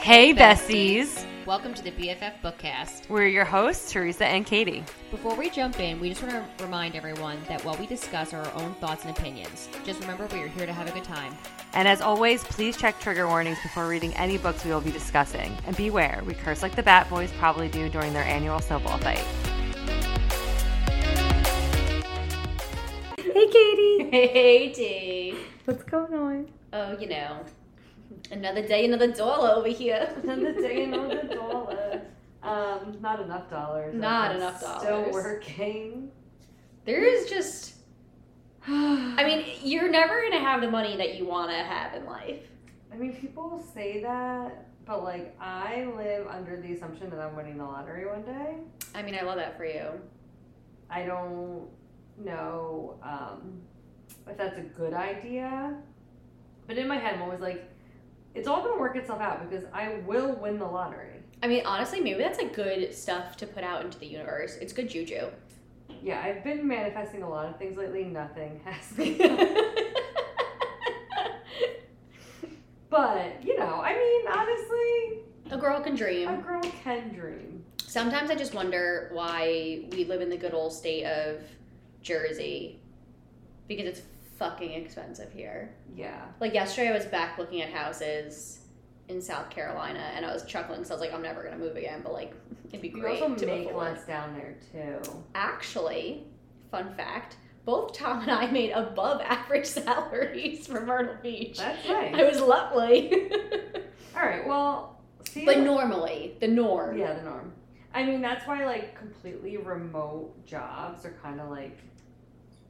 Hey, besties. Welcome to the BFF Bookcast. We're your hosts, Teresa and Katie. Before we jump in, we just want to remind everyone that while we discuss our own thoughts and opinions, just remember we are here to have a good time. And as always, please check trigger warnings before reading any books we will be discussing. And beware, we curse like the Bat Boys probably do during their annual snowball fight. Hey, Katie. Hey, Dave. What's going on? Oh, you know, another day, another dollar over here. Another day, another dollar. Um, not enough dollars. Not enough Still dollars. working. There is just, I mean, you're never going to have the money that you want to have in life. I mean, people say that, but like, I live under the assumption that I'm winning the lottery one day. I mean, I love that for you. I don't know um, if that's a good idea, but in my head, I'm always like, it's all gonna work itself out because I will win the lottery. I mean, honestly, maybe that's like good stuff to put out into the universe. It's good juju. Yeah, I've been manifesting a lot of things lately. Nothing has been. but you know, I mean, honestly, a girl can dream. a girl can dream. Sometimes I just wonder why we live in the good old state of Jersey because it's fucking expensive here. Yeah. Like yesterday, I was back looking at houses in South Carolina and I was chuckling because I was like, I'm never gonna move again, but like, it'd be You great also to make less down there too. Actually, fun fact. Both Tom and I made above average salaries for Myrtle Beach. That's nice. I was lovely. All right. Well, see. but normally, the norm. Yeah, the norm. I mean, that's why like completely remote jobs are kind of like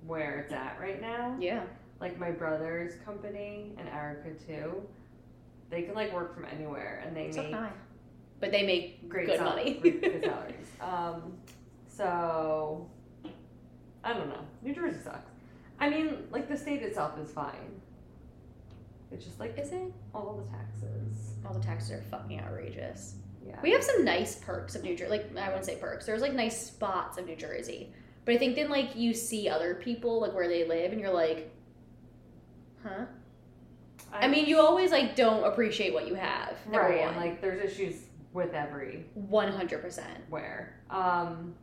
where it's at right now. Yeah. Like my brother's company and Erica too. They can like work from anywhere and they So make high. But they make great good sal- money. good salaries. Um, so I don't know. New Jersey sucks. I mean, like the state itself is fine. It's just like Is it? all the taxes. All the taxes are fucking outrageous. Yeah. We have some nice perks of New Jersey. Like I wouldn't say perks. There's like nice spots of New Jersey. But I think then like you see other people like where they live and you're like, huh? I mean, you always like don't appreciate what you have. right. And like there's issues with every One hundred percent. where. Um,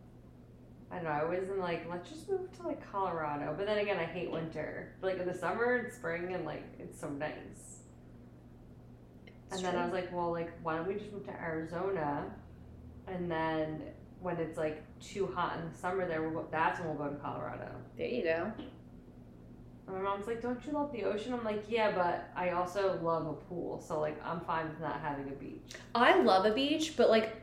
I don't know. I was in like, let's just move to like Colorado. But then again, I hate winter. Like in the summer and spring, and like it's so nice. And then I was like, well, like why don't we just move to Arizona? And then when it's like too hot in the summer, there we'll go, that's when we'll go to Colorado. there you go. And my mom's like, don't you love the ocean? I'm like, yeah, but I also love a pool. So like, I'm fine with not having a beach. I love a beach, but like,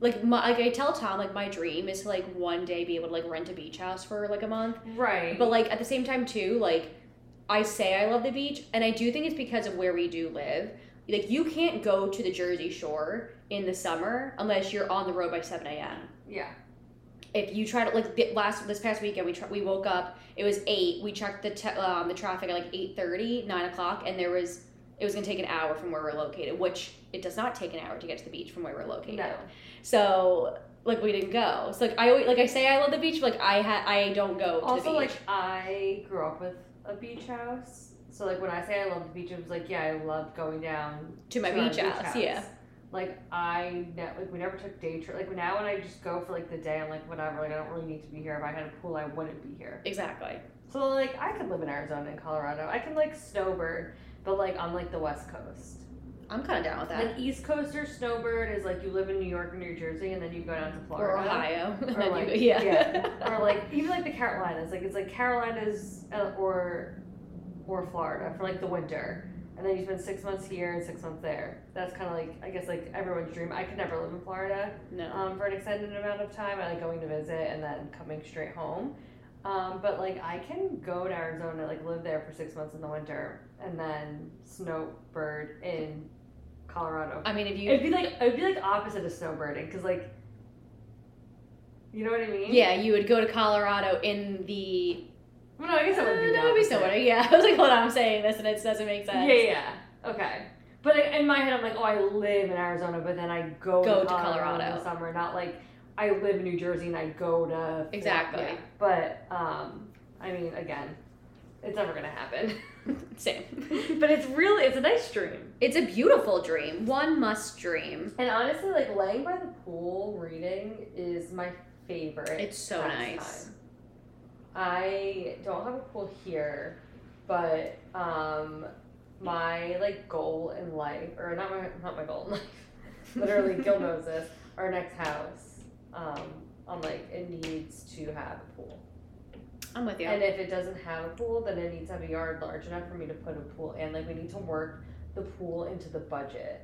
like my like I tell Tom like my dream is to like one day be able to like rent a beach house for like a month. Right. But like at the same time too, like I say I love the beach, and I do think it's because of where we do live. Like you can't go to the Jersey Shore in the summer unless you're on the road by seven a.m. yeah. If you try to like last this past weekend, we tr- we woke up. It was eight. We checked the te- um, the traffic at like 8:30, 9 o'clock, and there was it was gonna take an hour from where we're located, which it does not take an hour to get to the beach from where we're located. No. So like we didn't go. So like I always like I say I love the beach, but like I ha- I don't go to the Also, beach. like I grew up with a beach house, so like when I say I love the beach, it was like yeah, I loved going down to my our beach, house, yeah. Like I ne- like we never took day trip. Like now when I just go for like the day, I'm like whatever. Like I don't really need to be here. If I had a pool, I wouldn't be here. Exactly. So like I could live in Arizona and Colorado. I can like snowbird, but like on like the West Coast. I'm kind of down with that. Like East Coaster snowbird is like you live in New York or New Jersey, and then you go down to Florida. or Ohio. Or like, go- yeah. yeah. or like even like the Carolinas, like it's like Carolinas uh, or or Florida for like the winter, and then you spend six months here and six months there. That's kind of like I guess like everyone's dream. I could never live in Florida no. um, for an extended amount of time. I like going to visit and then coming straight home. Um, but like I can go to Arizona, like live there for six months in the winter, and then snowbird in Colorado. I mean, if you. It'd be like it'd be like opposite of snowbirding, cause like, you know what I mean? yeah, you would go to Colorado in the. Well, no, I guess that would be. Uh, that would be somewhere. Yeah, I was like, hold on, I'm saying this and it doesn't make sense. Yeah, yeah. Okay. But like, in my head, I'm like, oh, I live in Arizona, but then I go, Go to to Colorado, in the summer, not like I live in New Jersey and I go to Exactly. Yeah. But um, I mean, again, it's never gonna happen. Same. but it's really it's a nice dream. It's a beautiful dream. One must dream. And honestly, like laying by the pool reading is my favorite. It's so nice. Time. I don't have a pool here, but um, my like goal in life, or not my not my goal in life, literally Gil knows this. Our next house, um, I'm like it needs to have a pool. I'm with you. And if it doesn't have a pool, then it needs to have a yard large enough for me to put a pool in. Like we need to work the pool into the budget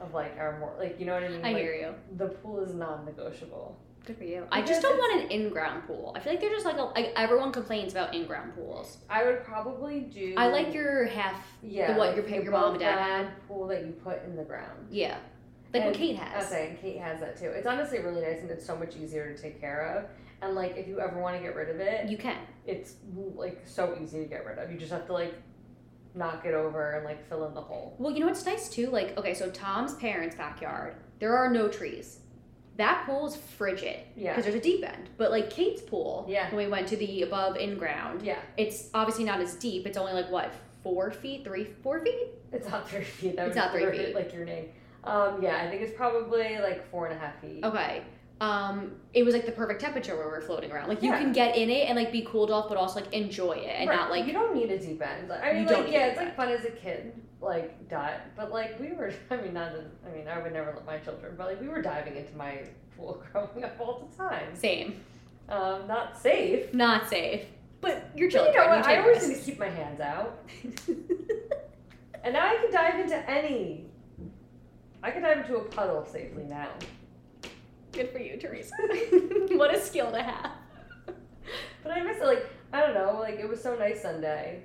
of like our more like you know what I mean. I like, hear you. The pool is non-negotiable. Good for you. I just don't want an in-ground pool. I feel like they're just like, a, like everyone complains about in-ground pools. I would probably do. I like your half. Yeah. The what like your pa- the your mom and dad pool that you put in the ground. Yeah. Like what Kate has. Okay, and Kate has that too. It's honestly really nice and it's so much easier to take care of. And like if you ever want to get rid of it, You can. it's like so easy to get rid of. You just have to like knock it over and like fill in the hole. Well, you know what's nice too? Like, okay, so Tom's parents' backyard, there are no trees. That pool is frigid Yeah. because there's a deep end. But like Kate's pool, Yeah. when we went to the above in ground, Yeah. it's obviously not as deep. It's only like what four feet, three, four feet. It's not three feet. That It's not three feet. Like your name. Um, yeah, I think it's probably like four and a half feet. Okay. Um, it was like the perfect temperature where we are floating around. Like you Yeah. can get in it and like be cooled off, but also like enjoy it and Right. not like you don't need a deep end. Like, I mean, You like yeah, it's like fun as a kid, like dive. But like we were, I mean, not. I mean, I would never let my children, but like we were diving into my pool growing up all the time. same, Um, not safe. not safe. But your But you children, know what? you I always need to keep my hands out, and now I can dive into any. I can dive into a puddle safely now. Good for you, Teresa. what a skill to have. But I miss it. Like I don't know. Like it was so nice Sunday.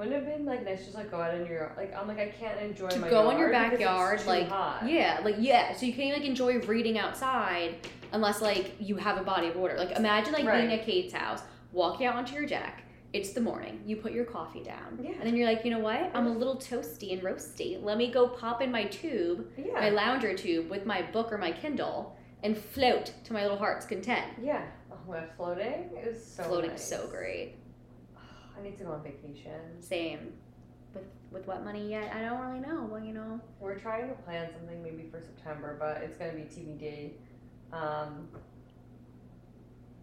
Wouldn't it have been like nice just like go out in your like I'm like I can't enjoy To my go in your backyard, like, hot. Yeah, like yeah. So you can't like enjoy reading outside unless like you have a body of water. Like imagine like being at Kate's house, walking out onto your deck. It's the morning. You put your coffee down, Yeah. and then you're like, you know what? I'm a little toasty and roasty. Let me go pop in my tube, Yeah. my lounger tube, with my book or my Kindle, and float to my little heart's content. yeah. Oh, floating is so Floating's nice. so great. I need to go on vacation. Same. With with what money yet? I don't really know. Well, you know. We're trying to plan something maybe for September, but it's gonna be TBD. Um,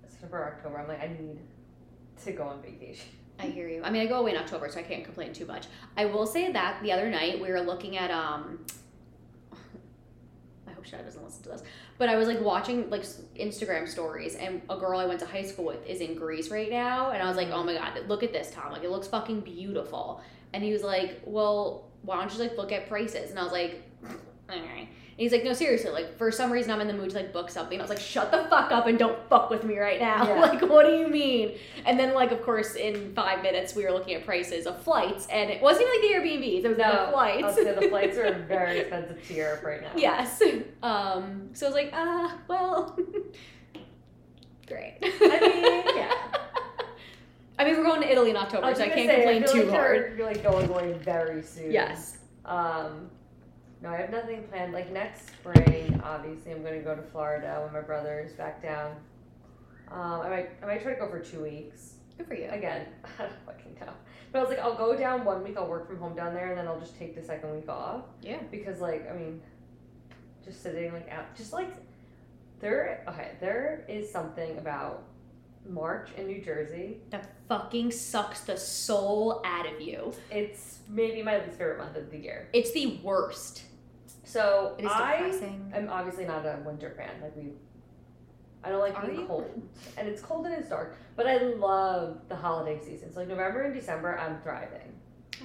September, October. I'm like, I need to go on vacation. I hear you. I mean, I go away in October, so I can't complain too much. I will say that the other night we were looking at um. Shad doesn't listen to this, but I was like watching like Instagram stories, and a girl I went to high school with is in Greece right now, and I was like, oh my god, look at this, Tom! Like it looks fucking beautiful. And he was like, well, why don't you like look at prices? And I was like, okay. And he's like, no, seriously, like for some reason I'm in the mood to like book something. I was like, shut the fuck up and don't fuck with me right now. Yeah. like, what do you mean? And then like of course in five minutes we were looking at prices of flights, and it wasn't even like the Airbnbs. It was No, the flights. I'll the flights are very expensive to Europe right now. yes. Um. So I was like, ah, well, great. I mean, yeah. I mean, we're going to Italy in October, I so I can't say, complain I too like hard. You're, you're like going away very soon. Yes. Um, no, I have nothing planned. Like next spring, obviously, I'm gonna go to Florida when my brother is back down. Um, I might, I might try to go for two weeks. Good for you. Again, I don't fucking know. But I was like, I'll go down one week. I'll work from home down there, and then I'll just take the second week off. Yeah. Because like, I mean, just sitting like out, just like there. Okay, there is something about March in New Jersey. That fucking sucks the soul out of you. It's maybe my least favorite month of the year. It's the worst. So It is I depressing. am obviously not a winter fan. Like we, I don't like Are being you? cold, and it's cold and it's dark. But I love the holiday seasons. Like November and December, I'm thriving.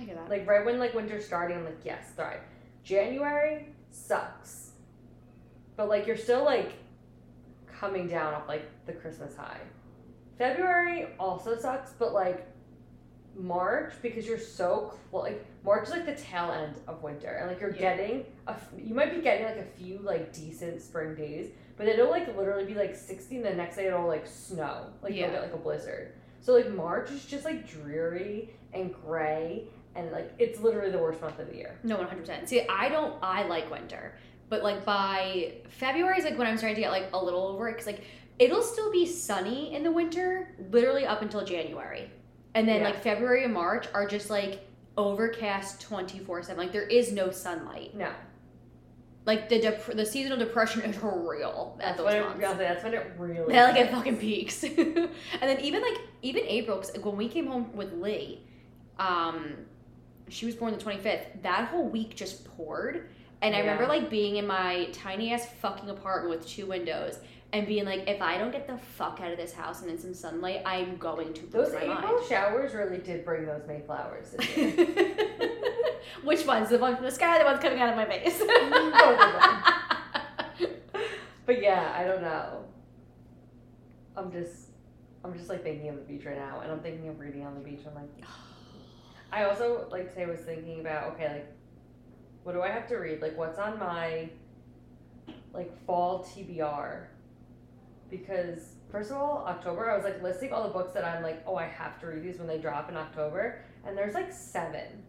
I get that. Like right when like winter's starting, I'm like yes, thrive. January sucks, but like you're still like coming down off like the Christmas high. February also sucks, but like March because you're so close. Like March is like the tail end of winter, and like you're Yeah. getting a f- you might be getting like a few like decent spring days, but it'll like literally be like 60, and the next day it'll like snow. Like Yeah. you'll get like a blizzard. So like March is just like dreary and gray, and like it's literally the worst month of the year. No, one hundred percent. See, I don't. I like winter, but like by February is like when I'm starting to get like a little over it because like it'll still be sunny in the winter, literally up until January, and then Yeah. like February and March are just like overcast 24 7. Like there is no sunlight. No. Like the dep- the seasonal depression is real at That's those when, it, months. yeah, that's when it really. Yeah, like it fucking peaks. and then even like even April, 'cause when we came home with Lee, um, she was born the twenty fifth. That whole week just poured, and I remember like being in my tiny ass fucking apartment with two windows and being like, if I don't get the fuck out of this house and in some sunlight, I'm going to lose Those my April showers really did bring those Mayflowers this year. mind. Which one's the one from the sky? or The one's coming out of my face. But yeah, I don't know. I'm just, I'm just like thinking of the beach right now, and I'm thinking of reading on the beach. I'm like, I also like today was thinking about okay, like, what do I have to read? Like, what's on my like fall TBR? Because first of all, October, I was like listing all the books that I'm like, oh, I have to read these when they drop in October, and there's like seven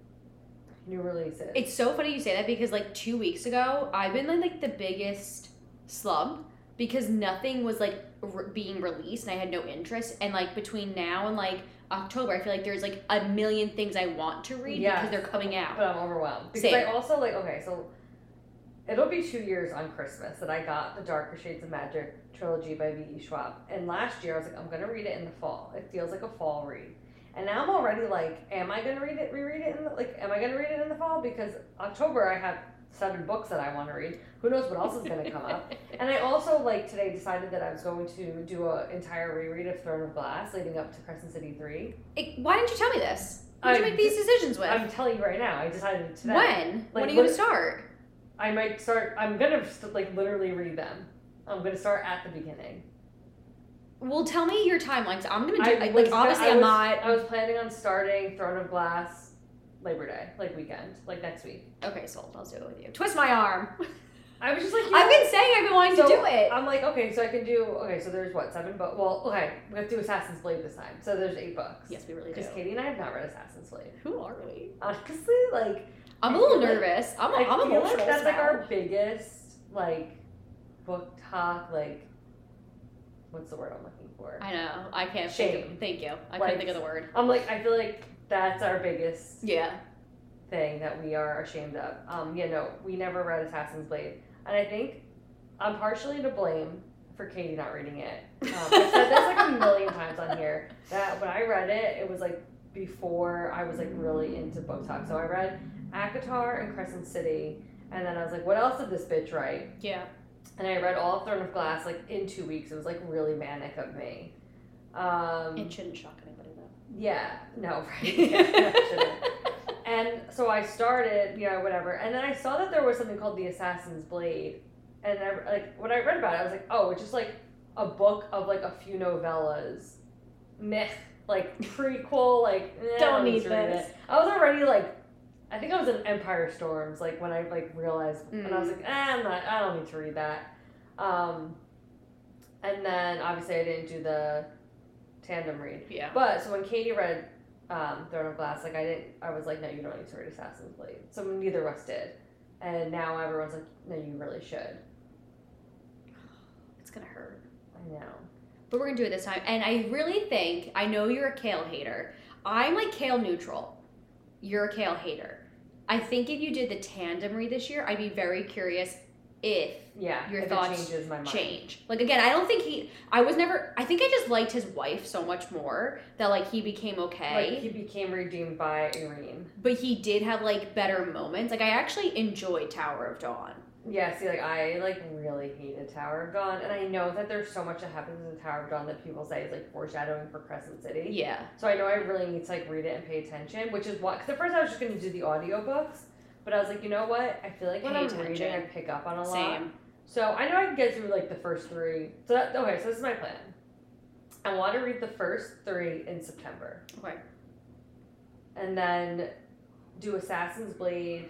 new releases. It's so funny you say that because like two weeks ago, I've been in like the biggest slump because nothing was like re- being released and I had no interest. And like between now and like October, I feel like there's like a million things I want to read Yes. because they're coming out. But I'm overwhelmed because Same. I also like okay, so it'll be two years on Christmas that I got the Darker Shades of Magic trilogy by V. E. Schwab, and last year I was like, I'm gonna read it in the fall. It feels like a fall read, and now I'm already like, am I gonna read it, reread it in the, like, am I gonna read it in the fall? Because October I have seven books that I want to read. Who knows what else is gonna come up? And I also like today decided that I was going to do an entire reread of Throne of Glass leading up to Crescent City three. It- why didn't you tell me this? Who did you make these decisions with? I'm telling you right now, I decided today. when? when are you gonna start? I might start. I'm gonna st- like literally read them. I'm gonna start at the beginning. Well, tell me your timelines. I'm gonna do I like was- obviously I I'm was, not. I was planning on starting Throne of Glass Labor Day, like weekend, like next week. Okay, sold. I'll do it with you. Twist my arm. I was just like, you I've been saying I've been wanting so to do it. I'm like, okay, so I can do. Okay, so there's what seven books. Well, okay, we have to do Assassin's Blade this time. So there's eight books. yes, we really do. Because Katie and I have not read Assassin's Blade. Who are we? Honestly, like I'm a little nervous. I'm, I I'm feel emotional. like that's like our biggest like book talk. Like, what's the word I'm looking for? I know. I can't Shame. think. Thank you. I Like- couldn't think of the word. I'm like, I feel like that's our biggest Yeah. thing that we are ashamed of. Um, yeah, no, we never read Assassin's Blade, and I think I'm partially to blame for Katie not reading it. Um, I've said this like a million times on here that when I read it, it was like before I was like really into book talk. So I read ACOTAR and Crescent City, and then I was like, what else did this bitch write? Yeah. And I read all of Throne of Glass like in two weeks. It was like really manic of me. Um, It shouldn't shock anybody though. yeah, no, right? Yeah. And so I started, you know, whatever. And then I saw that there was something called The Assassin's Blade. And I, like when I read about it, I was like, oh, it's just like a book of like a few novellas. Meh. Like prequel, like eh, Don't need this. I was already like I think I was in Empire Storms, like when I like realized and I was Mm. like, eh, I'm not I don't need to read that. Um and then obviously I didn't do the tandem read. Yeah. But so when Katie read um, Throne of Glass, like I didn't, I was like, no, you don't need to read Assassin's Blade. So neither of us did, and now everyone's like, no, you really should. It's gonna hurt. I know. But we're gonna do it this time. And I really think I know you're a Chaol hater. I'm like Chaol neutral. You're a Chaol hater. I think if you did the tandem read this year, I'd be very curious if Yeah, Your if thoughts it changes my mind. change. Like again, I don't think he. I was never. I think I just liked his wife so much more that like he became okay. Like he became redeemed by Yrene. but he did have like better moments. Like I actually enjoyed Tower of Dawn. Yeah, see, like I like really hated Tower of Dawn, and I know that there's so much that happens in Tower of Dawn that people say is like foreshadowing for Crescent City. Yeah. So I know I really need to like read it and pay attention, which is what. Because at first I was just gonna do the audiobooks, but I was like, you know what? I feel like when Pay I'm attention. reading, I pick up on a lot. Same. So I know I can get through like the first three. So that okay. So this is my plan. I want to read the first three in September, Okay. and then do Assassin's Blade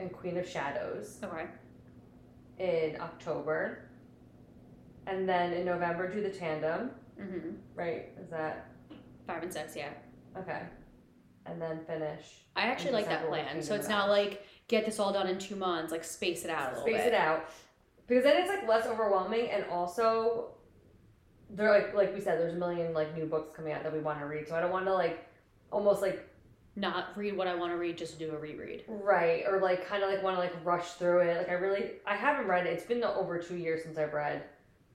and Queen of Shadows Okay. in October, and then in November do the tandem. Mm-hmm. Right? Is that Five and six. Yeah. okay? And then finish. I actually like that December plan. So it's not like get this all done in two months. Like space it out a little space bit. it out because then it's like less overwhelming and also there like like we said there's a million like new books coming out that we want to read so i don't want to like almost like not read what I want to read, just do a reread. Right, or like kind of like want to like rush through it. Like I really, I haven't read it. It's been over two years since I've read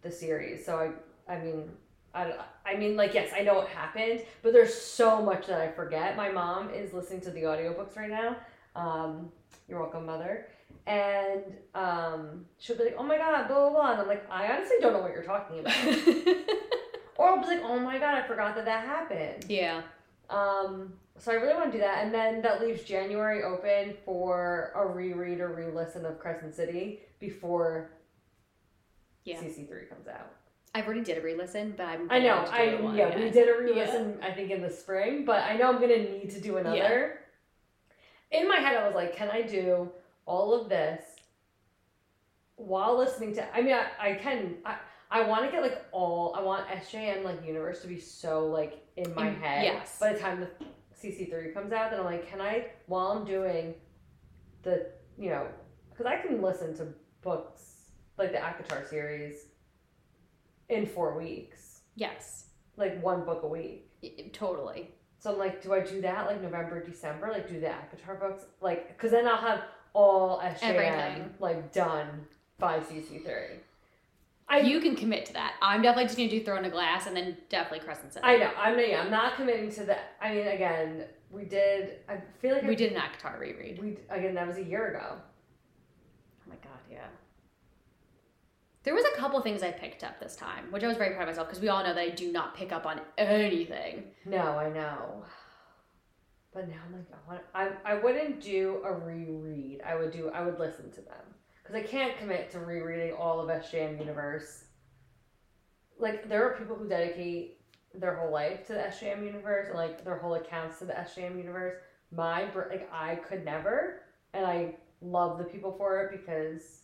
the series. So I, I mean, I, I mean, like yes, I know what happened, but there's so much that I forget. My mom is listening to the audiobooks right now. Um, you're welcome, mother. And um, she'll be like, "Oh my god, blah blah blah," and I'm like, "I honestly don't know what you're talking about." or I'll be like, "Oh my god, I forgot that that happened." yeah. Um, so I really want to do that, and then that leaves January open for a reread or re-listen of Crescent City before Yeah. CC three comes out. I've already did a re-listen, but I'm. I know, to I one, yeah, we did a re-listen I think in the spring, but I know I'm gonna need to do another. In my head, I was like, can I do all of this while listening to? I mean, I, I can. I, I want to get like all. I want SJM like universe to be so like in my In- head. yes. By the time the CC three comes out, then I'm like, can I while I'm doing the you know because I can listen to books like the ACOTAR series in four weeks Yes. like one book a week. Y- Totally. So I'm like, do I do that like November, December? Like do the ACOTAR books? Like, because then I'll have all SJM Everything. like done by CC3. I you can commit to that. I'm definitely just gonna do Throne a Glass and then definitely Crescent City. I know. I'm yeah, I'm not committing to that. I mean, again, we did. I feel like I, we did an ACOTAR reread. We again that was a year ago. Oh my god, yeah. There was a couple things I picked up this time, which I was very proud of myself because we all know that I do not pick up on anything. No, I know. But now I'm like, I want. I I wouldn't do a reread. I would do. I would listen to them because I can't commit to rereading all of SJM Universe. Like there are people who dedicate their whole life to the SJM Universe and like their whole accounts to the SJM Universe. My like I could never, and I love the people for it because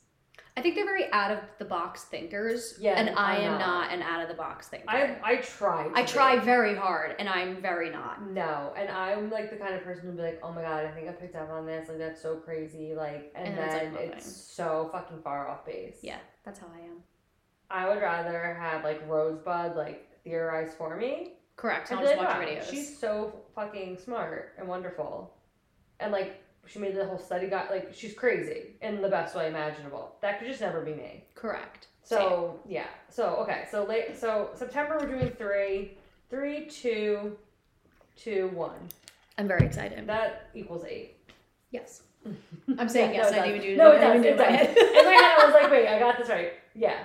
I think they're very out of the box thinkers. Yeah, And I I'm am not. not an out of the box thinker. I I try. to I be. try very hard and I'm very not. No, and I'm like the kind of person who'd be like, "Oh my god, I think I picked up on this. Like that's so crazy." Like, and, And then it's, like, it's so fucking far off base. Yeah, that's how I am. I would rather have like Rosebud like theorize for me. Correct. I'll just like, watch "Wow, videos. She's so fucking smart and wonderful, and like she made the whole study guide. Like she's crazy in the best way imaginable. That could just never be me. Correct. So yeah. So okay. So late. So September we're doing three, three, two, two, one. I'm very excited. That equals eight. Yes. I'm saying Yeah, yes. no, I didn't even do No, I it didn't does. It in my does. head. In my head, I was like, wait, I got this right. Yeah.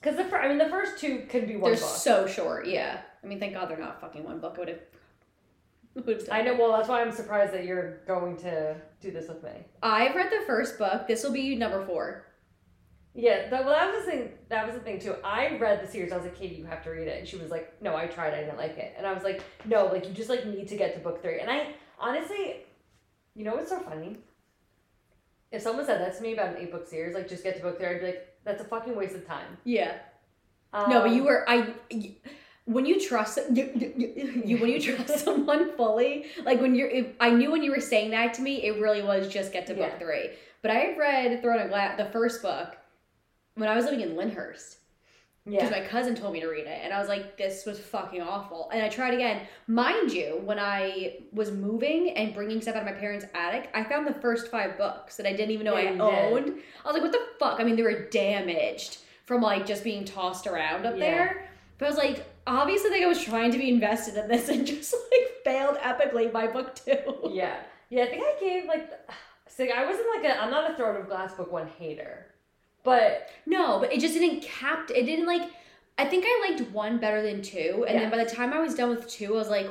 Because the fir- I mean, the first two can be one They're book. so short. Yeah. I mean, thank God they're not fucking one book. I would have. Would have done I know. Well, that's why I'm surprised that you're going to do this with me. I've read the first book. This will be number four. Yeah. That, well, that was the thing. That was the thing too. I read the series. I was like, Katie, you have to read it. And she was like, No, I tried. I didn't like it. And I was like, No, like you just like need to get to book three. And I honestly, you know what's so funny? If someone said that to me about an eight book series, like just get to book three, I'd be like, That's a fucking waste of time. Yeah. no, but Um, you were I. y- When you trust you, you when you trust someone fully, like when you're, if, I knew when you were saying that to me, it really was just get to book Yeah. three. But I had read Throne of Glass, the first book, when I was living in Lyndhurst. because Yeah. my cousin told me to read it and i was like this was fucking awful and i tried again mind you when i was moving and bringing stuff out of my parents attic i found the first five books that i didn't even know Yeah, i did. owned i was like what the fuck i mean they were damaged from like just being tossed around up there but i was like obviously like i was trying to be invested in this and just like failed epically by book two Yeah. Yeah, I think I gave like see I wasn't like a I'm not a Throne of Glass book one hater. But No, but it just didn't cap. It didn't like. I think I liked one better than two, and then by the time I was done with two, I was like,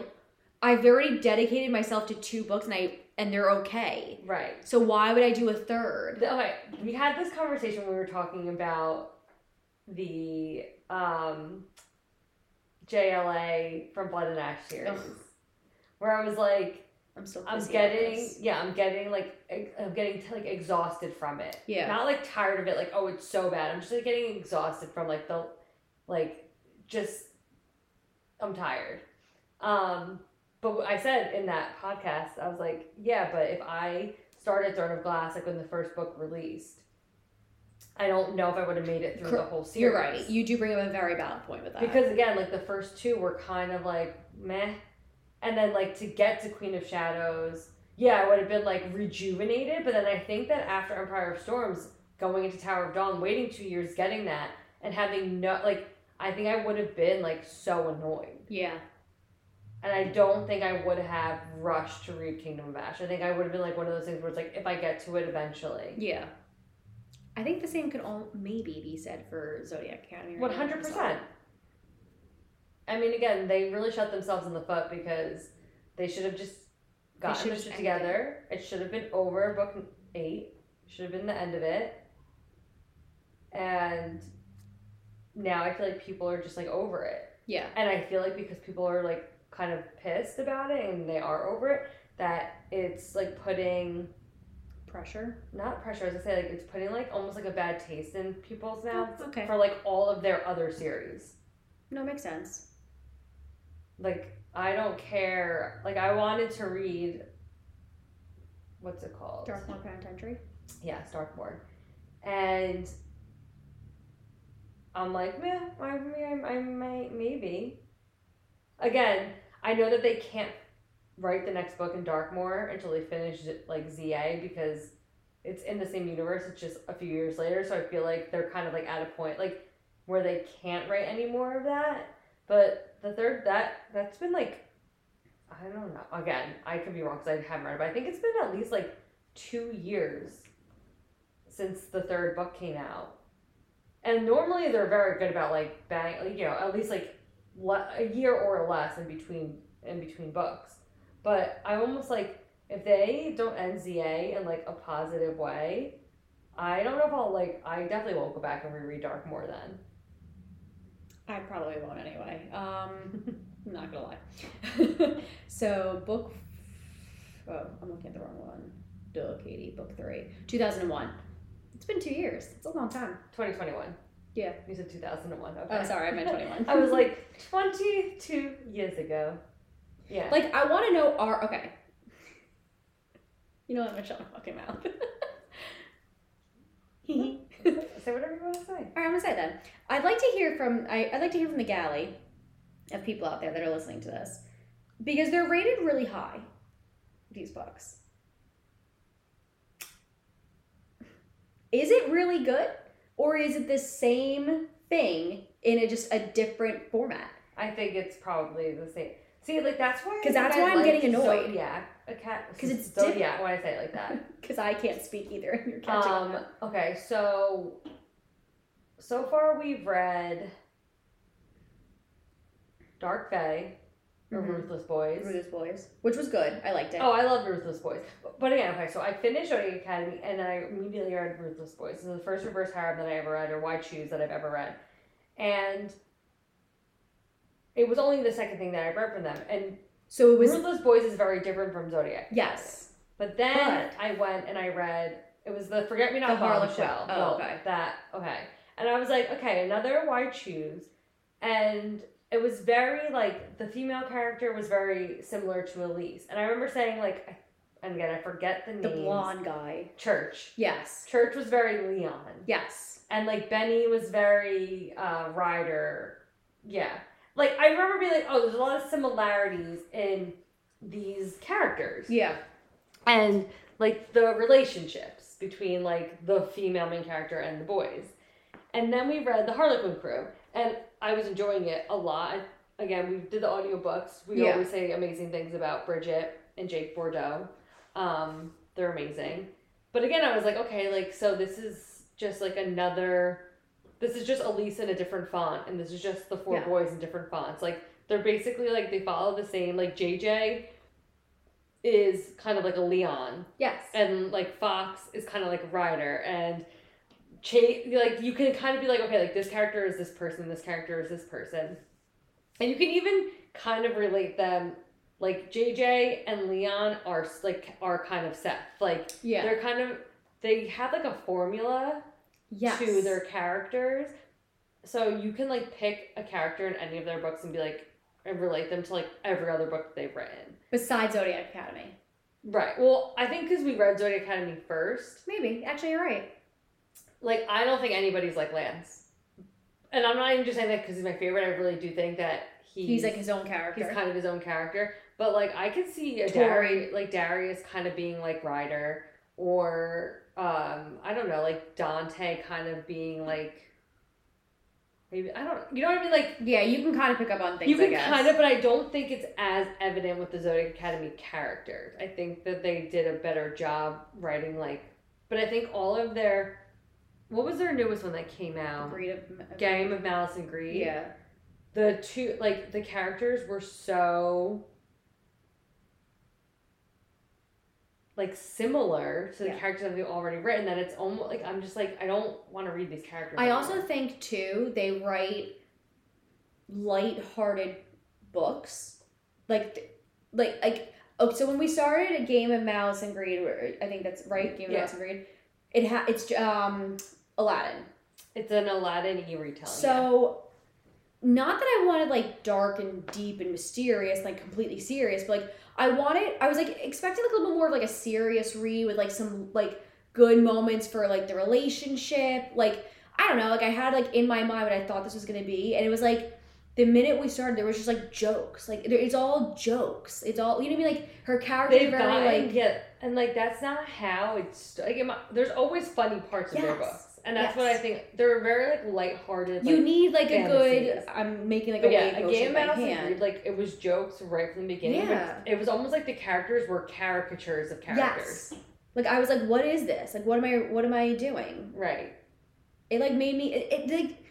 I've already dedicated myself to two books, and I and they're okay. right. So why would I do a third? The- Okay, we had this conversation when we were talking about the um JLA from Blood and Ash series. Ugh. Where I was like I'm still. I'm getting yeah, I'm getting like I'm getting like exhausted from it. Yeah. Not like tired of it, like, oh it's so bad. I'm just like getting exhausted from like the like just I'm tired. Um but I said in that podcast, I was like, yeah, but if I started Throne of Glass like when the first book released, I don't know if I would have made it through Cor- the whole series. You're right. You do bring up a very valid point with that. Because again, like the first two were kind of like meh, And then like to get to Queen of Shadows, yeah, I would have been like rejuvenated. But then I think that after Empire of Storms, going into Tower of Dawn, waiting two years, getting that, and having no like, I think I would have been like so annoyed. Yeah. And I don't think I would have rushed to read Kingdom of Ash. I think I would have been like one of those things where it's like if I get to it eventually. Yeah. I think the same could all maybe be said for Zodiac Academy. One hundred percent. I mean, again, they really shot themselves in the foot because they should have just gotten this shit together. It should have been over book eight. Should have been the end of it. And now I feel like people are just like over it. Yeah. And I feel like because people are like kind of pissed about it and they are over it, that it's like putting Pressure. not pressure, as I say, like it's putting like almost like a bad taste in people's oh, mouths Okay. for like all of their other series. No, makes sense. Like I don't care. Like I wanted to read. What's it called? Darkmoor Penitentiary. Yes, Darkmoor, and I'm like, meh. I mean, I, I might maybe. Again, I know that they can't write the next book in Darkmoor until they finish like ZA because it's in the same universe. It's just a few years later, so I feel like they're kind of like at a point like where they can't write any more of that. But the third that that's been like I don't know. Again, I could be wrong because I haven't read it, but I think it's been at least like two years since the third book came out. And normally they're very good about like bang, you know, at least like le- a year or less in between in between books. But I almost like if they don't end ZA in like a positive way, I don't know if I'll like. I definitely won't go back and reread Darkmoor then. I probably won't anyway. Um, I'm not gonna lie. so book. Oh, I'm looking at the wrong one. Duh, Katie. Book three, 2001. It's been two years. It's a long time. 2021. Yeah. You said 2001. Okay. Oh, sorry, I meant 21. I was like 22 years ago. Yeah. like, I want to know our okay. You know what? I'm gonna shut my fucking mouth. say whatever you want to say. All right, I'm gonna say then. I'd like to hear from I, I'd like to hear from the galley of people out there that are listening to this because they're rated really high. These books. Is it really good, or is it the same thing in a just a different format? I think it's probably the same. See, like that's why. Because that's why I'm like getting annoyed. Zodiac, a cat. 'Cause it's Zodiac. Why I say it like that? Because I can't speak either, and you're catching um. Okay, so so far we've read Dark Fae or Mhm. Ruthless Boys. Ruthless Boys, which was good. I liked it. Oh, I love Ruthless Boys. But again, okay, so I finished Zodiac Academy and then I immediately read Ruthless Boys. This is the first reverse harem that I ever read, or Why Choose that I've ever read. And it was only the second thing that I read from them. And so it was Ruthless Boys is very different from Zodiac. yes. But then But- I went and I read it was the Forget Me Not The Harlequin. Bombshell. Oh, No, okay. That okay. And I was like, okay, another Why Choose. And it was very like the female character was very similar to Elise. And I remember saying like and again I forget the name. The blonde guy. Church. Yes. Church was very Leon. Yes. And like Benny was very uh Ryder. Yeah. Like I remember being like, oh, there's a lot of similarities in these characters Yeah. and like the relationships between like the female main character and the boys. And then we read the Harlequin crew and I was enjoying it a lot. Again, we did the audiobooks. We Yeah. always say amazing things about Bridget and Jake Bordeaux. Um, they're amazing. But again, I was like, okay, like so this is just like another this is just Elise in a different font and this is just the four Yeah. boys in different fonts. Like they're basically like they follow the same like JJ is kind of like a Leon Yes. and like Fox is kind of like a Ryder and Chase like you can kind of be like okay like this character is this person this character is this person and you can even kind of relate them like JJ and Leon are like are kind of Seth like yeah. they're kind of they have like a formula Yes. to their characters so you can like pick a character in any of their books and be like and relate them to like every other book they've written Besides Zodiac Academy. right well I think because we read Zodiac Academy first Maybe. Actually, you're right. like I don't think anybody's like Lance, and I'm not even just saying that because he's my favorite. I really do think that he's He's, like his own character. he's kind of his own character. but like I could see a Darius, like Darius kind of being like Ryder, or um, I don't know, like Dante kind of being like. Maybe I don't. You know what I mean? Like Yeah, you can kind of pick up on things. you can kind of, but I don't think it's as evident with the Zodiac Academy characters. I think that they did a better job writing like, but I think all of their, what was their newest one that came out? Greed of Game of Malice and Greed. Yeah. The two like the characters were so like similar to the Yeah. characters that we've already written that it's almost like I'm just like I don't want to read these characters. I anymore. also think too they write light-hearted books, like like like oh so when we started a game of Malice and Greed, I think that's right, game of Yeah. Malice and Greed, it ha it's um Aladdin. it's an Aladdin e retelling. So not that I wanted like dark and deep and mysterious, like completely serious, but like I wanted I was like expecting like a little bit more of like a serious read with like some like good moments for like the relationship. Like I don't know, like I had like in my mind what I thought this was gonna be, and it was like the minute we started, there was just like jokes. Like there- it's all jokes. It's all you know what I mean. Like her character they've very like yeah, and like that's not how it's like. There's always funny parts of their Yes. And that's what I think. They're very like lighthearted. you like, need like a good. I'm making like But a yeah, a game Mouse and hand. Greed, like it was jokes right from the beginning. Yeah. It was almost like the characters were caricatures of characters. Yes. Like I was like, what is this? Like what am I what am I doing? Right. It like made me it, it like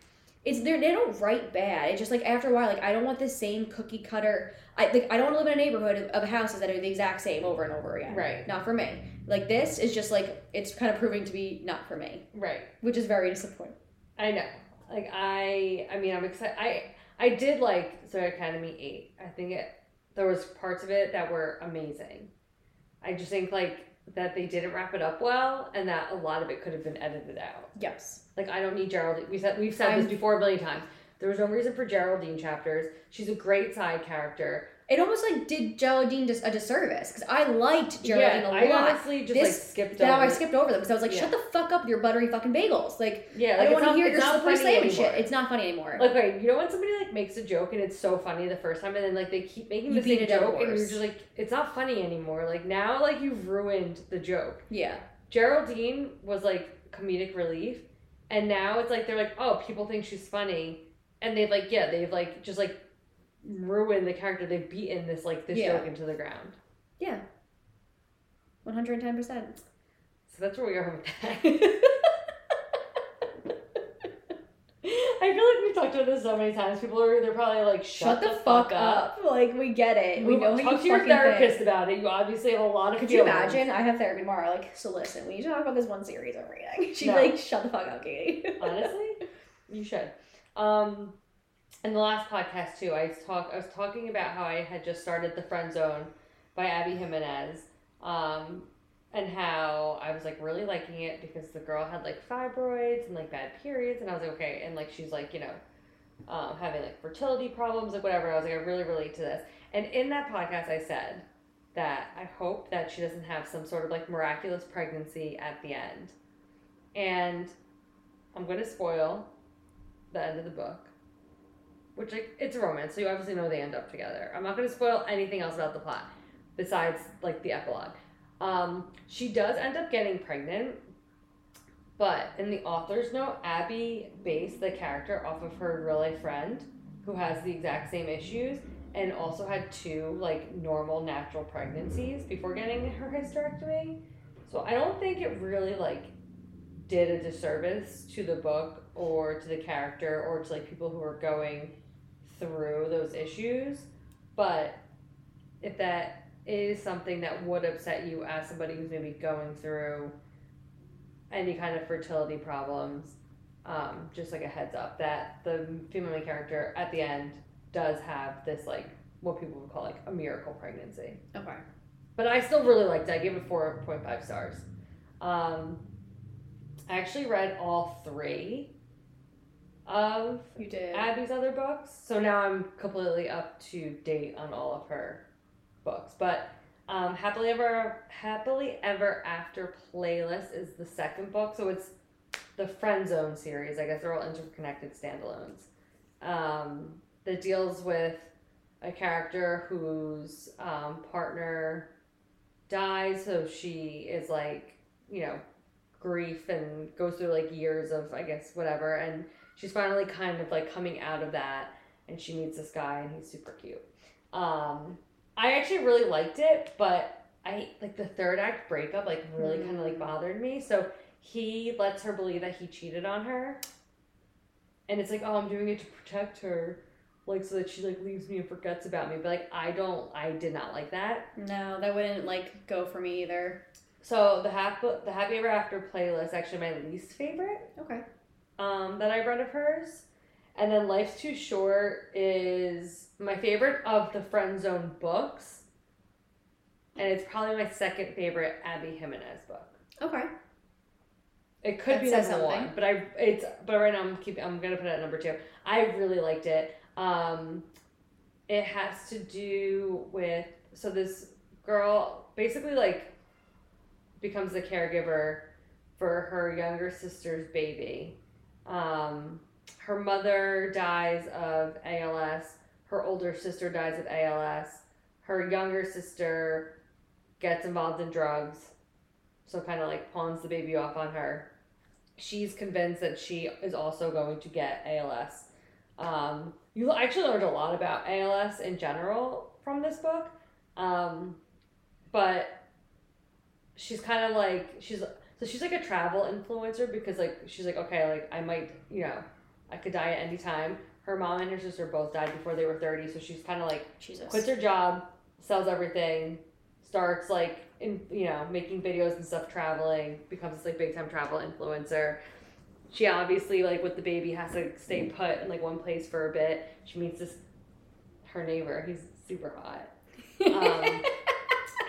it's they they don't write bad. It's just like after a while, like I don't want the same cookie cutter. I like I don't want to live in a neighborhood of, of houses that are the exact same over and over again. Right. Not for me. Like this is just like it's kind of proving to be not for me, Right. which is very disappointing. I know. Like I I mean I'm excited I I did like Zodiac Academy eight. I think it there was parts of it that were amazing. I just think like that they didn't wrap it up well and that a lot of it could have been edited out. Yes. Like I don't need Geraldine. We said we've said I'm- this before a billion times. There was no reason for Geraldine chapters. She's a great side character. It almost like did Geraldine just a disservice because I liked Geraldine yeah, a I lot. honestly just This- like skipped Now. I skipped over them because I was like, Yeah. shut the fuck up with your buttery fucking bagels. Like yeah, I like, don't want to hear your slippery anymore. shit. It's not funny anymore. Like, okay, you know when somebody like makes a joke and it's so funny the first time, and then like they keep making the same joke, and you're just like, it's not funny anymore. Like now, like you've ruined the joke. yeah. Geraldine was like comedic relief, and now it's like they're like, oh, people think she's funny, and they've like, yeah, they've like just like ruined the character. They've beaten this like this Yeah. joke into the ground. Yeah. One hundred and ten percent. So that's where we are with that. I feel like we've talked about this so many times. People are they're probably like, Shut, the, fuck up. Like we get it. We know how Talk you to your therapist think. about it. You obviously have a lot of. Could you feelings. imagine? I have therapy tomorrow. Like, so listen, we need to talk about this one series I'm reading. She's No. like, shut the fuck up, Katie. Honestly, you should. Um, in the last podcast too, I talk. I was talking about how I had just started the Friend Zone by Abby Jimenez. Um, and how I was like really liking it because the girl had like fibroids and like bad periods, and I was like, okay, and like she's like, you know, um, having like fertility problems, like whatever. I was like, I really relate to this. And in that podcast, I said that I hope that she doesn't have some sort of like miraculous pregnancy at the end. And I'm going to spoil the end of the book, which like it's a romance, so you obviously know they end up together. I'm not going to spoil anything else about the plot besides like the epilogue. Um, she does end up getting pregnant, but in the author's note, Abby based the character off of her real life friend who has the exact same issues and also had two like normal natural pregnancies before getting her hysterectomy. So I don't think it really like did a disservice to the book or to the character or to like people who are going through those issues. But if that is something that would upset you as somebody who's maybe going through any kind of fertility problems, um, just like a heads up that the female main character at the end does have this like what people would call like a miracle pregnancy. Okay. But I still really liked it. I gave it four point five stars. Um, I actually read all three of You did. Abby's other books, so now I'm completely up to date on all of her books. But um, happily ever happily ever after playlist is the second book, so it's the Friend Zone series. I guess they're all interconnected standalones. Um, that deals with a character whose um, partner dies, so she is like, you know, grief and goes through like years of, I guess, whatever. And she's finally kind of like coming out of that, and she meets this guy, and he's super cute. Um, I actually really liked it, but I like the third act breakup, like, really kind of like bothered me. So he lets her believe that he cheated on her. And it's like, oh, I'm doing it to protect her like so that she like leaves me and forgets about me. But like I don't I did not like that. No, that wouldn't like go for me either. So the happy the Happy Ever After playlist actually my least favorite. Okay. Um, that I've read of hers. And then Life's Too Short is my favorite of the Friend Zone books. And it's probably my second favorite Abby Jimenez book. Okay. It could That be number something. one, but I it's but right now I'm keep I'm gonna put it at number two. I really liked it. Um, it has to do with so this girl basically like becomes the caregiver for her younger sister's baby. Um, her mother dies of ALS. Her older sister dies of ALS. Her younger sister gets involved in drugs, so kind of like pawns the baby off on her. She's convinced that she is also going to get ALS. Um, you actually learned a lot about ALS in general from this book, um, but she's kind of like she's so she's like a travel influencer because like she's like okay like I might you know I could die at any time. Her mom and her sister both died before they were thirty, so she's kind of like Jesus. quits her job, sells everything, starts like in you know making videos and stuff, traveling, becomes this like big time travel influencer. She obviously like with the baby has to stay put in like one place for a bit. She meets this her neighbor. He's super hot. Um,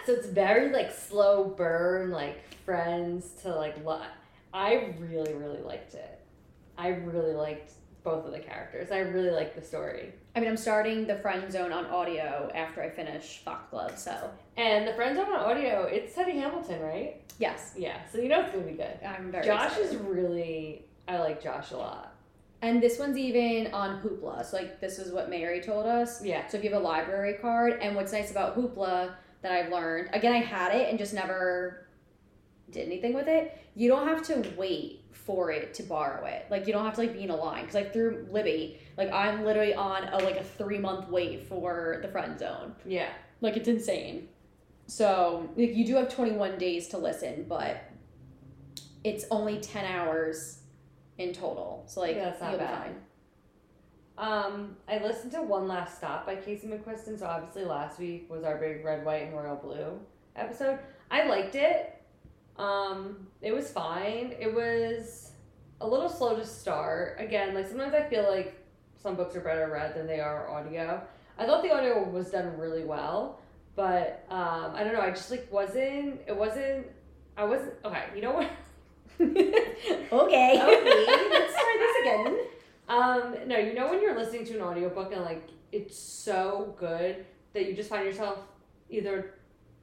so it's very like slow burn, like friends to like lo- I really really liked it. I really liked both of the characters. I really liked the story. I mean, I'm starting the friend zone on audio after I finish Foxglove, so And the friend zone on audio, it's Teddy Hamilton, right? yes, Yeah, so you know it's gonna be good. I'm very. Josh excited. is really, I like Josh a lot. and this one's even on Hoopla. So like, this is what Mary told us. Yeah, So if you have a library card, and what's nice about Hoopla that I've learned, again, I had it and just never did anything with it. You don't have to wait for it to borrow it. Like you don't have to like be in a line because like through Libby, like I'm literally on a like a three month wait for the friend zone. yeah, Like it's insane. So like, you do have 21 days to listen, but it's only 10 hours in total. So like Yeah, that's not you'll be bad. fine. Um, I listened to One Last Stop by Casey McQuiston. So obviously last week was our big red, white, and royal blue episode. I liked it. Um, it was fine. It was a little slow to start. Again, like sometimes I feel like some books are better read than they are audio. I thought the audio was done really well, but um, I don't know. I just like wasn't. It wasn't. I wasn't. Okay, you know what? okay. okay, let's try this again. Um, no, you know when you're listening to an audiobook and like it's so good that you just find yourself either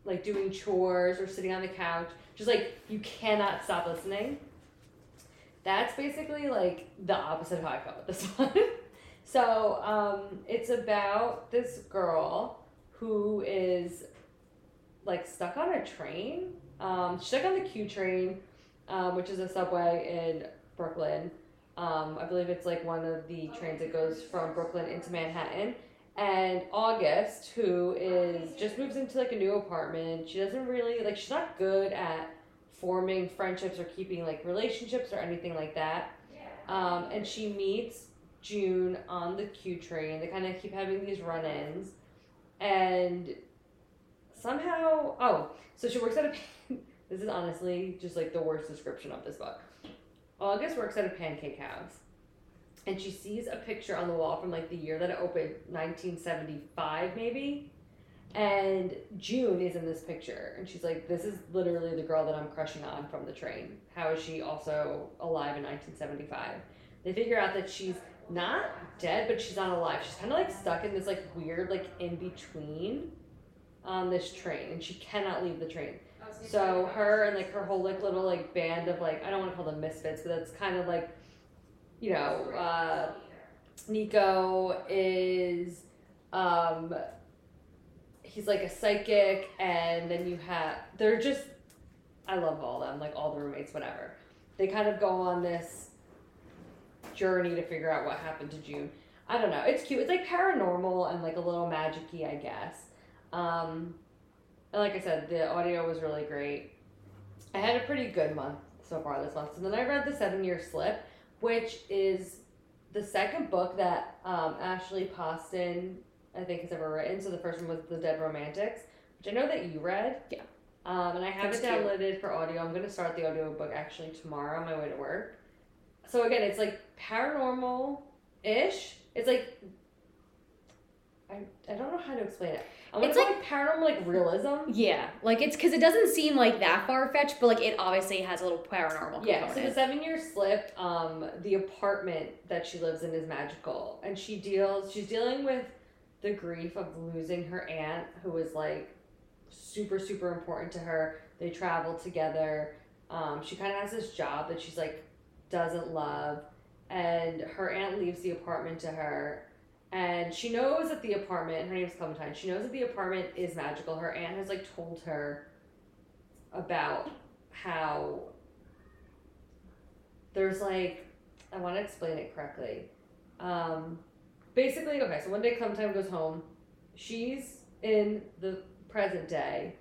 like doing chores or sitting on the couch, just like you cannot stop listening. That's basically like the opposite of how I felt with this one. so, um, it's about this girl who is like stuck on a train. Um, she's stuck on the Q train, um, which is a subway in Brooklyn. Um, I believe it's like one of the trains that goes from Brooklyn into Manhattan. And August, who is just moves into like a new apartment, she doesn't really like she's not good at forming friendships or keeping like relationships or anything like that. Um, and she meets June on the Q train. They kind of keep having these run-ins, and somehow, oh, so she works at a. this is honestly just like the worst description of this book. August works at a pancake house, and she sees a picture on the wall from like the year that it opened, 1975 maybe. And June is in this picture, and she's like, "This is literally the girl that I'm crushing on from the train. How is she also alive in 1975?" They figure out that she's not dead, but she's not alive. She's kind of like stuck in this like weird like in between on um, this train, and she cannot leave the train. So her and like her whole like little like band of like I don't want to call them misfits, but that's kind of like, you know, uh, Nico is Um, he's like a psychic, and then you have they're just I love all them, like all the roommates, whatever. They kind of go on this journey to figure out what happened to June. I don't know. It's cute. It's like paranormal and like a little magicy, I guess. Um, and like I said, the audio was really great. I had a pretty good month so far this month. So then I read The Seven Year Slip, which is the second book that um, Ashley Poston, I think, has ever written. So the first one was The Dead Romantics, which I know that you read. Yeah. Um, and I have That's it cute. downloaded for audio. I'm going to start the audio book actually tomorrow on my way to work. So again, it's like paranormal ish. It's like, I, I don't know how to explain it. I want It's like, paranormal like realism. Yeah, like it's because it doesn't seem like that far fetched, but like it obviously has a little paranormal Yeah, so the seven year slip, um, the apartment that she lives in is magical. And she deals she's dealing with the grief of losing her aunt who was like super, super important to her. They travel together. Um, she kinda has this job that she's like doesn't love and her aunt leaves the apartment to her and she knows that the apartment her name's Clementine, she knows that the apartment is magical. Her aunt has like told her about how there's like I want to explain it correctly. Um, basically, okay, so one day Clementine goes home. She's in the present day,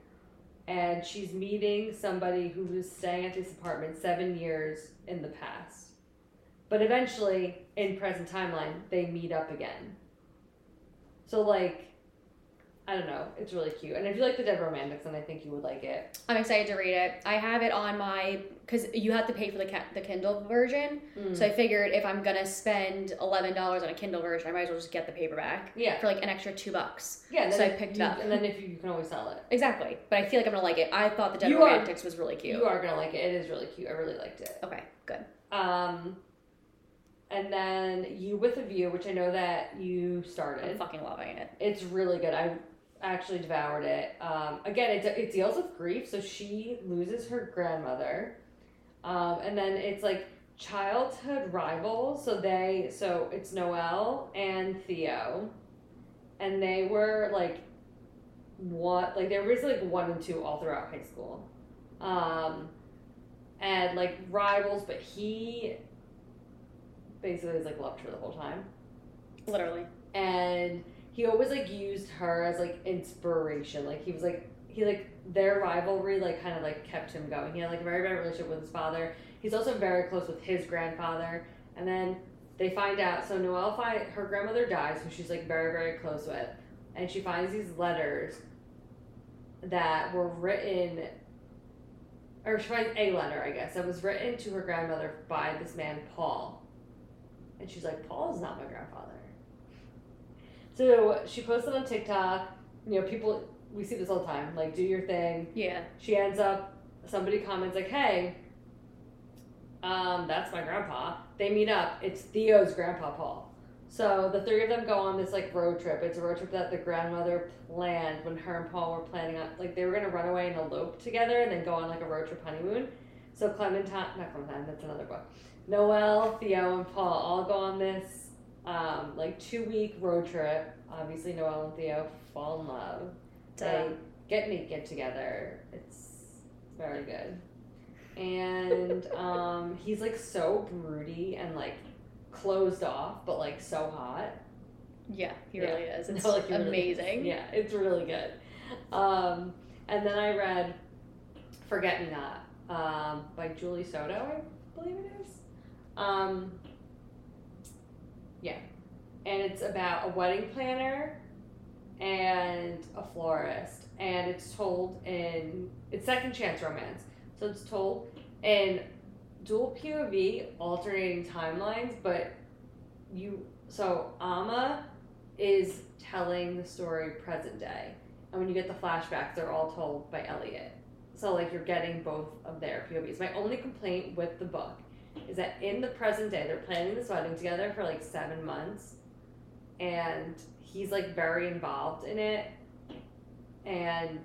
and she's meeting somebody who was staying at this apartment seven years in the past. But eventually, in present timeline, they meet up again. So like, I don't know, it's really cute. And if you like the Dead Romantics, then I think you would like it. I'm excited to read it. I have it on my because you have to pay for the ca- the Kindle version. Mm. So I figured if I'm gonna spend eleven dollars on a Kindle version, I might as well just get the paperback yeah, for like an extra two bucks. yeah. so I picked it you- up. and then if you, you can always sell it. Exactly, but I feel like I'm gonna like it. I thought the Dead You are- Romantics was really cute. You are gonna like it. It is really cute. I really liked it. Okay, good. Um, and then you with a view, which I know that you started. I'm fucking loving it. It's really good. I actually devoured it. Um, again, it, it deals with grief. So she loses her grandmother, um, and then it's like childhood rivals. So they, so it's Noelle and Theo, and they were like what like they were basically like one and two all throughout high school, um, and like rivals. But he basically is like loved her the whole time Literally. and he always like used her as like inspiration. Like he was like he like their rivalry like kind of like kept him going. He had like a very bad relationship with his father. He's also very close with his grandfather. And then they find out. So Noelle find her grandmother dies, who she's like very very close with, and she finds these letters that were written. Or she finds a letter, I guess, that was written to her grandmother by this man, Paul. And she's like, Paul is not my grandfather. So she posted on TikTok. You know, people we see this all the time. Like, do your thing. Yeah. She ends up. Somebody comments like, "Hey, um, that's my grandpa." They meet up. It's Theo's grandpa, Paul. So the three of them go on this like road trip. It's a road trip that the grandmother planned when her and Paul were planning on like they were gonna run away and elope together and then go on like a road trip honeymoon. So Clementine, not Clementine, that's another book. Noelle, Theo, and Paul all go on this um, like two week road trip. Obviously, Noelle and Theo fall in love. They get naked together. It's, it's very good. And um, he's like so broody and like closed off, but like so hot. Yeah, he Yeah. really is. It's No, like, he really amazing. Yeah, it's really good. Um, and then I read Forget Me Not um, by Julie Soto, I believe it is. Um, yeah. And it's about a wedding planner and a florist. And it's told in, it's second chance romance. So it's told in dual POV, alternating timelines, but you, so Ama is telling the story present day. And when you get the flashbacks, they're all told by Elliot. So like you're getting both of their POVs. My only complaint with the book is that in the present day, they're planning this wedding together for like seven months, and he's like very involved in it, and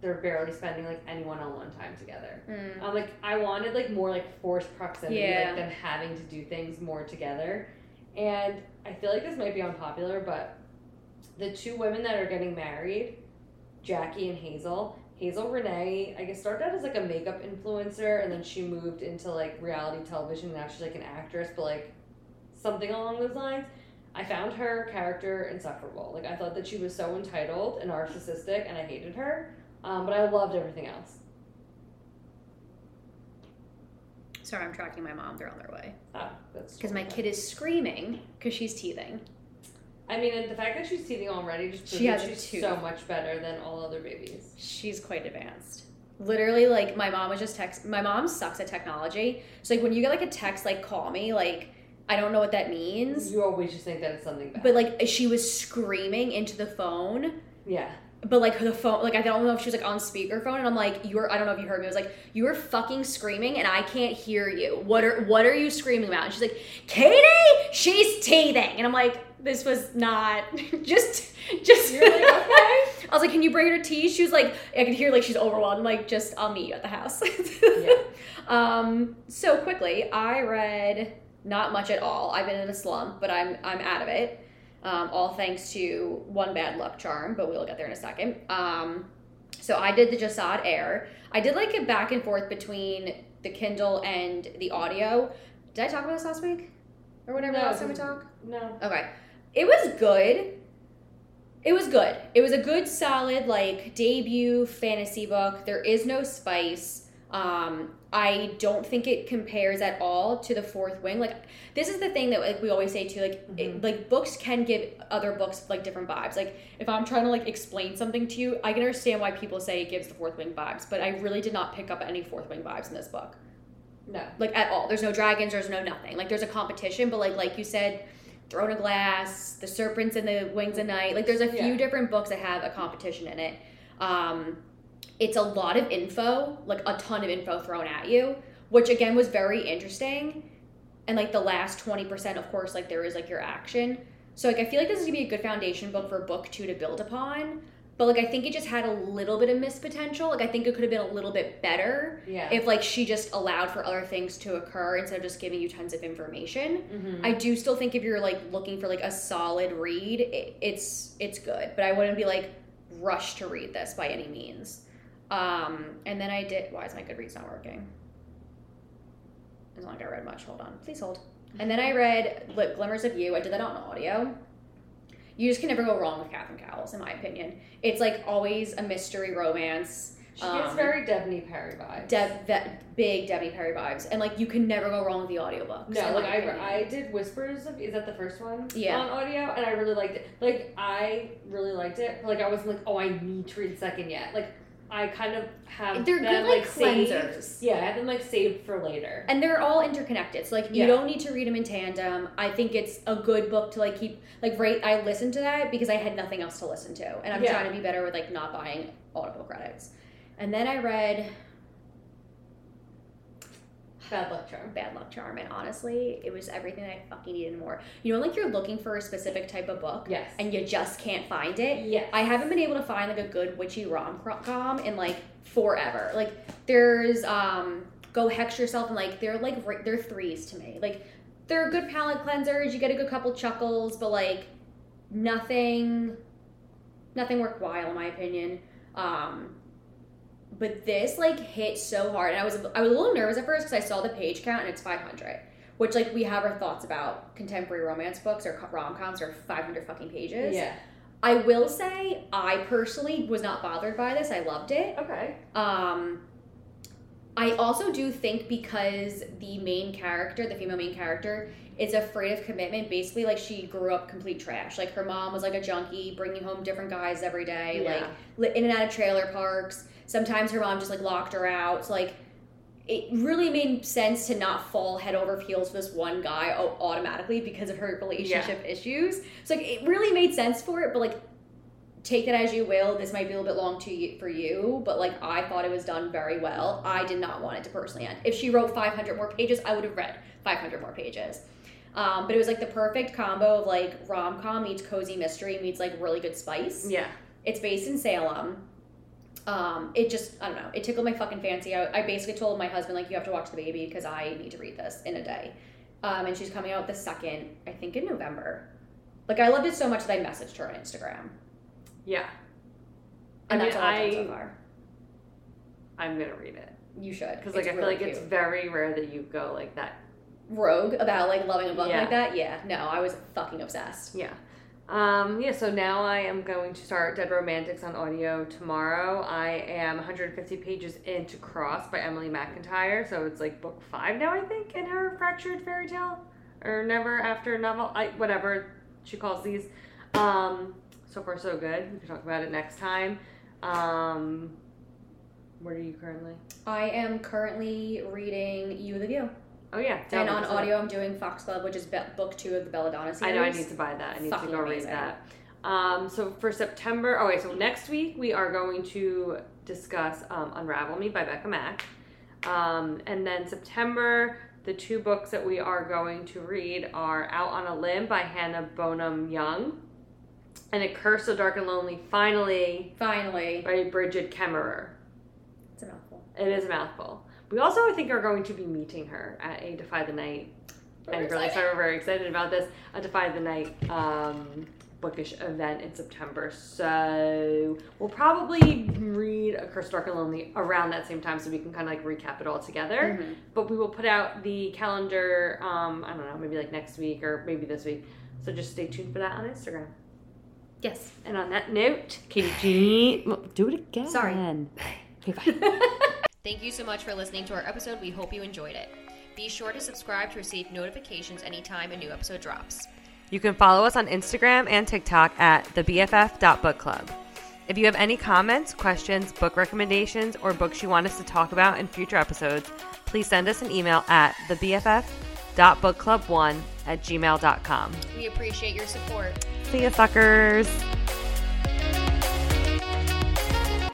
they're barely spending like any one-on-one time together. Mm. I'm like, I wanted like more like forced proximity, Yeah. like them having to do things more together. And I feel like this might be unpopular, but the two women that are getting married, Jackie and Hazel. Hazel Renee, I guess, started out as like a makeup influencer, and then she moved into like reality television. And now she's like an actress, but like something along those lines. I found her character insufferable. Like I thought that she was so entitled and narcissistic, and I hated her. Um, but I loved everything else. Sorry, I'm tracking my mom. They're on their way. Oh, that's Because my kid is screaming because she's teething. I mean, the fact that she's teething already just proves She has she's tooth. so much better than all other babies. She's quite advanced. Literally, like my mom was just text. My mom sucks at technology. So like when you get like a text like "call me," like I don't know what that means. You always just think that it's something bad. But like she was screaming into the phone. yeah, But like the phone, like I don't know if she was like on speakerphone, and I'm like, "You're." I don't know if you heard me. I was like, "You were fucking screaming, and I can't hear you. What are What are you screaming about?" And she's like, "Katie, she's teething," and I'm like, "This was not just just." you're like okay. I was like, "Can you bring her tea?" She was like, "I could hear like she's overwhelmed." I'm like, "Just I'll meet you at the house." Yeah. Um. So quickly, I read not much at all. I've been in a slump, but I'm I'm out of it. Um, all thanks to one bad luck charm, but we'll get there in a second. Um, so I did the Jasad Heir. I did like a back and forth between the Kindle and the audio. Did I talk about this last week or whatever No, last time we talked? No. Okay. It was good. It was good. It was a good, solid, like debut fantasy book. There is no spice. Um, I don't think it compares at all to the Fourth Wing. Like, this is the thing that like we always say too. Like, it, Mhm. like books can give other books like different vibes. Like, if I'm trying to like explain something to you, I can understand why people say it gives the Fourth Wing vibes. But I really did not pick up any Fourth Wing vibes in this book No. like at all. There's no dragons. There's no nothing. Like there's a competition, but like like you said, Throne of Glass, The Serpents and the Wings of Night. Like there's a few Yeah. different books that have a competition in it. Um, it's a lot of info, like a ton of info thrown at you, which again was very interesting. And like the last twenty percent, of course, like there is like your action. So like I feel like this is gonna be a good foundation book for book two to build upon. But like I think it just had a little bit of missed potential. Like I think it could have been a little bit better Yeah. if like she just allowed for other things to occur instead of just giving you tons of information. Mhm. i do still think if you're like looking for like a solid read it, it's it's good. But i wouldn't be like rushed to read this by any means. Um and then i did why is my goodreads not working? It's not like i read much hold on. Please hold. And then i read Gl- glimmers of you. I did that on audio you just can never go wrong with Catherine Cowles, in my opinion. It's like always a mystery romance. she gets um, very Devney Perry vibes. Deb, that big Devney Perry vibes, and like you can never go wrong with the audiobook. No, like I, opinion. I did Whispers of is that the first one? Yeah. On audio, and I really liked it. Like I really liked it. But, like I wasn't like, oh, I need to read the second yet. Like I kind of have They're them, good like saved- cleansers, Yeah, I have them like saved for later. and they're all interconnected. So like you Yeah. don't need to read them in tandem. I think it's a good book to like keep like right. I listened to that because I had nothing else to listen to, and I'm Yeah. trying to be better with like not buying Audible credits. And then I read Bad luck charm. Bad Luck Charm, and honestly, it was everything I fucking needed more. You know, like you're looking for a specific type of book, Yes. and you just can't find it. yes. I haven't been able to find like a good witchy rom com in like forever. Like there's um Go Hex Yourself and like they're like re- they're threes to me. Like they're good palate cleansers. You get a good couple chuckles, but like nothing nothing worthwhile in my opinion. Um but this like hit so hard and I was I was a little nervous at first because I saw the page count and it's 500 which like we have our thoughts about contemporary romance books or rom-coms are 500 fucking pages Yeah. I will say I personally was not bothered by this. I loved it. Okay. Um I also do think because the main character, the female main character, is afraid of commitment. Basically, like she grew up complete trash. Like her mom was like a junkie, bringing home different guys every day, Yeah. like in and out of trailer parks. Sometimes her mom just like locked her out. So like it really made sense to not fall head over heels for this one guy automatically because of her relationship issues. So like it really made sense for it, but like take that as you will. This might be a little bit long to you, for you, but like I thought it was done very well. I did not want it to personally end. If she wrote 500 more pages, I would have read 500 more pages. Um, but it was like the perfect combo of like rom com meets cozy mystery meets like really good spice. Yeah. It's based in Salem. Um, it just I don't know. It tickled my fucking fancy. I, I basically told my husband like you have to watch the baby because I need to read this in a day. Um, and she's coming out the second, I think in November. Like I loved it so much that I messaged her on Instagram, Yeah. and I that's mean, all I've done so far. I'm gonna read it You should because like I feel really like it's very rare that you go like that. rogue about like loving a book Yeah. like that. Yeah, no, I was fucking obsessed. Yeah. Um, yeah, so now I am going to start Dead Romantics on audio tomorrow. I am 150 pages into Cross by Emily McIntire, so it's like book five now, I think, in her Fractured Fairy Tale or Never After novel, I whatever she calls these. Um, so far so good. We can talk about it next time. Um, where are you currently? I am currently reading You the View, Oh yeah, and on Delve into it. audio I'm doing Foxglove, which is be- book two of the Belladonna series. I know I need to buy that. I need Fucking to go amazing. read that. Um, so for September, oh wait, so next week we are going to discuss um, Unravel Me by Becka Mack. Um, and then September, the two books that we are going to read are Out on a Limb by Hannah Bonham Young and A Curse so Dark and Lonely, finally, Finally, by Brigid Kemmerer. it's a mouthful. It is a mouthful. We also, I think, are going to be meeting her at a Defy the Night We're and really excited. so we're very excited about this a defy the night um, bookish event in september so we'll probably read a curse dark and lonely around that same time so we can kind of like recap it all together Mhm. but we will put out the calendar um, i don't know maybe like next week or maybe this week so just stay tuned for that on instagram Yes. and on that note katie do it again Sorry. okay bye Thank you so much for listening to our episode. We hope you enjoyed it. Be sure to subscribe to receive notifications anytime a new episode drops. You can follow us on Instagram and TikTok at thebff.bookclub. If you have any comments, questions, book recommendations, or books you want us to talk about in future episodes, please send us an email at thebff.bookclub1 at gmail.com. We appreciate your support. See ya, suckers!